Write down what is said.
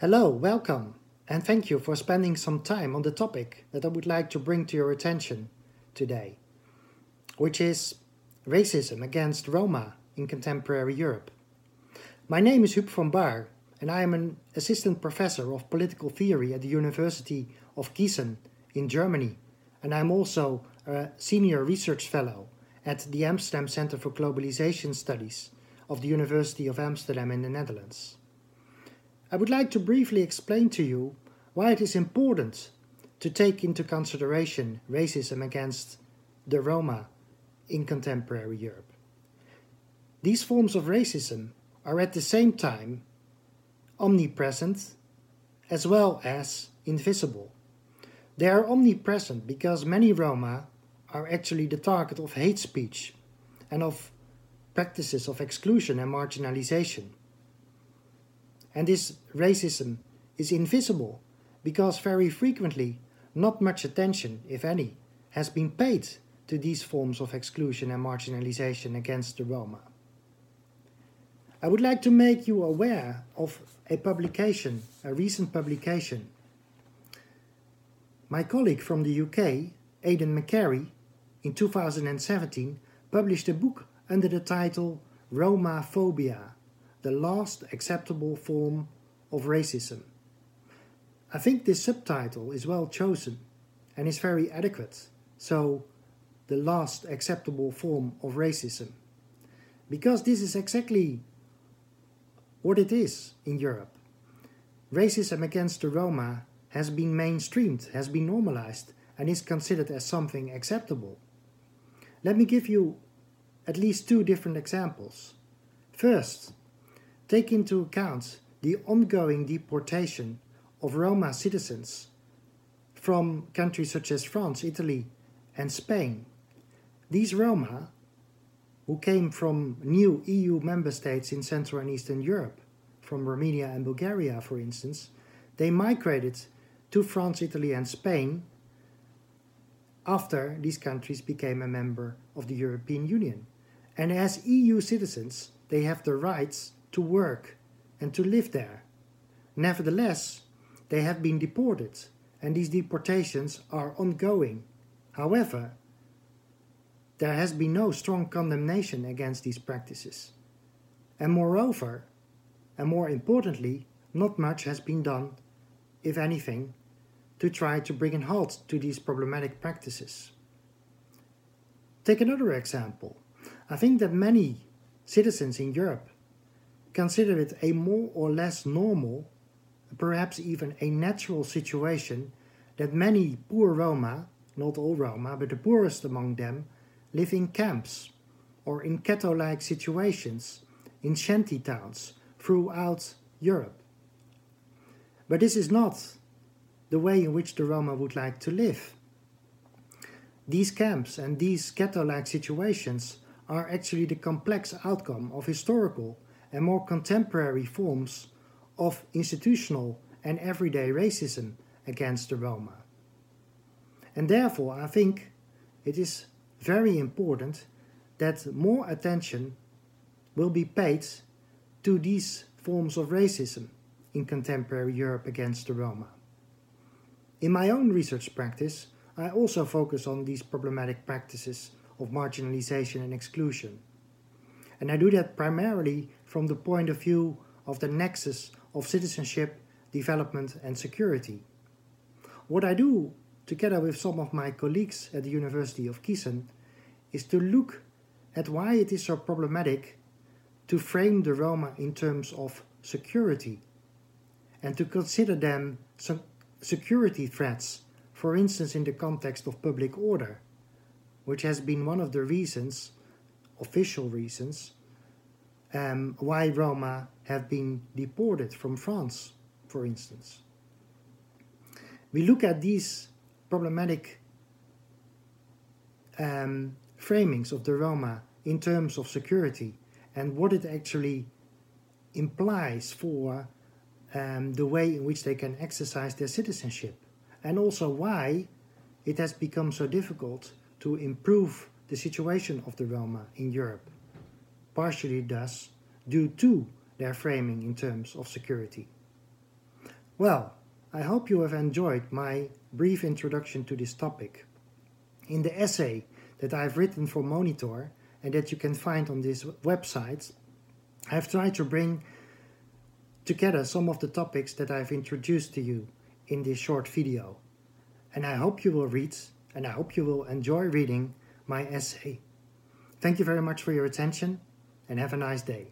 Hello, welcome, and thank you for spending some time on the topic that I would like to bring to your attention today, which is racism against Roma in contemporary Europe. My name is Huub van Baar, and I am an assistant professor of political theory at the University of Gießen in Germany, and I'm also a senior research fellow at the Amsterdam Center for Globalization Studies of the University of Amsterdam in the Netherlands. I would like to briefly explain to you why it is important to take into consideration racism against the Roma in contemporary Europe. These forms of racism are at the same time omnipresent as well as invisible. They are omnipresent because many Roma are actually the target of hate speech and of practices of exclusion and marginalization. And this racism is invisible because very frequently not much attention, if any, has been paid to these forms of exclusion and marginalization against the Roma. I would like to make you aware of a publication, a recent publication. My colleague from the UK, Aidan McGarry, in 2017 published a book under the title Romaphobia the last acceptable form of racism. I think this subtitle is well chosen and is very adequate. So, the last acceptable form of racism. Because this is exactly what it is in Europe. Racism against the Roma has been mainstreamed, has been normalized, and is considered as something acceptable. Let me give you at least two different examples. First, take into account the ongoing deportation of Roma citizens from countries such as France, Italy, and Spain. These Roma, who came from new EU member states in Central and Eastern Europe, from Romania and Bulgaria, for instance, they migrated to France, Italy, and Spain after these countries became a member of the European Union. And as EU citizens, they have the rights to work and to live there. Nevertheless, they have been deported, and these deportations are ongoing. However, there has been no strong condemnation against these practices. And moreover, and more importantly, not much has been done, if anything, to try to bring a halt to these problematic practices. Take another example. I think that many citizens in Europe consider it a more or less normal, perhaps even a natural situation that many poor Roma, not all Roma, but the poorest among them, live in camps or in ghetto like situations in shanty towns throughout Europe. But this is not the way in which the Roma would like to live. These camps and these ghetto like situations are actually the complex outcome of historical and more contemporary forms of institutional and everyday racism against the Roma. And therefore, I think it is very important that more attention will be paid to these forms of racism in contemporary Europe against the Roma. In my own research practice, I also focus on these problematic practices of marginalization and exclusion. And I do that primarily from the point of view of the nexus of citizenship, development, and security. What I do, together with some of my colleagues at the University of Gießen, is to look at why it is so problematic to frame the Roma in terms of security and to consider them some security threats, for instance, in the context of public order, which has been one of the reasons, official reasons, um, why Roma have been deported from France, for instance. We look at these problematic um, framings of the Roma in terms of security and what it actually implies for um, the way in which they can exercise their citizenship, and also why it has become so difficult to improve the situation of the Roma in Europe partially thus due to their framing in terms of security. Well, I hope you have enjoyed my brief introduction to this topic. In the essay that I've written for Monitor and that you can find on this website, I've tried to bring together some of the topics that I've introduced to you in this short video. And I hope you will read and I hope you will enjoy reading my essay. Thank you very much for your attention and have a nice day.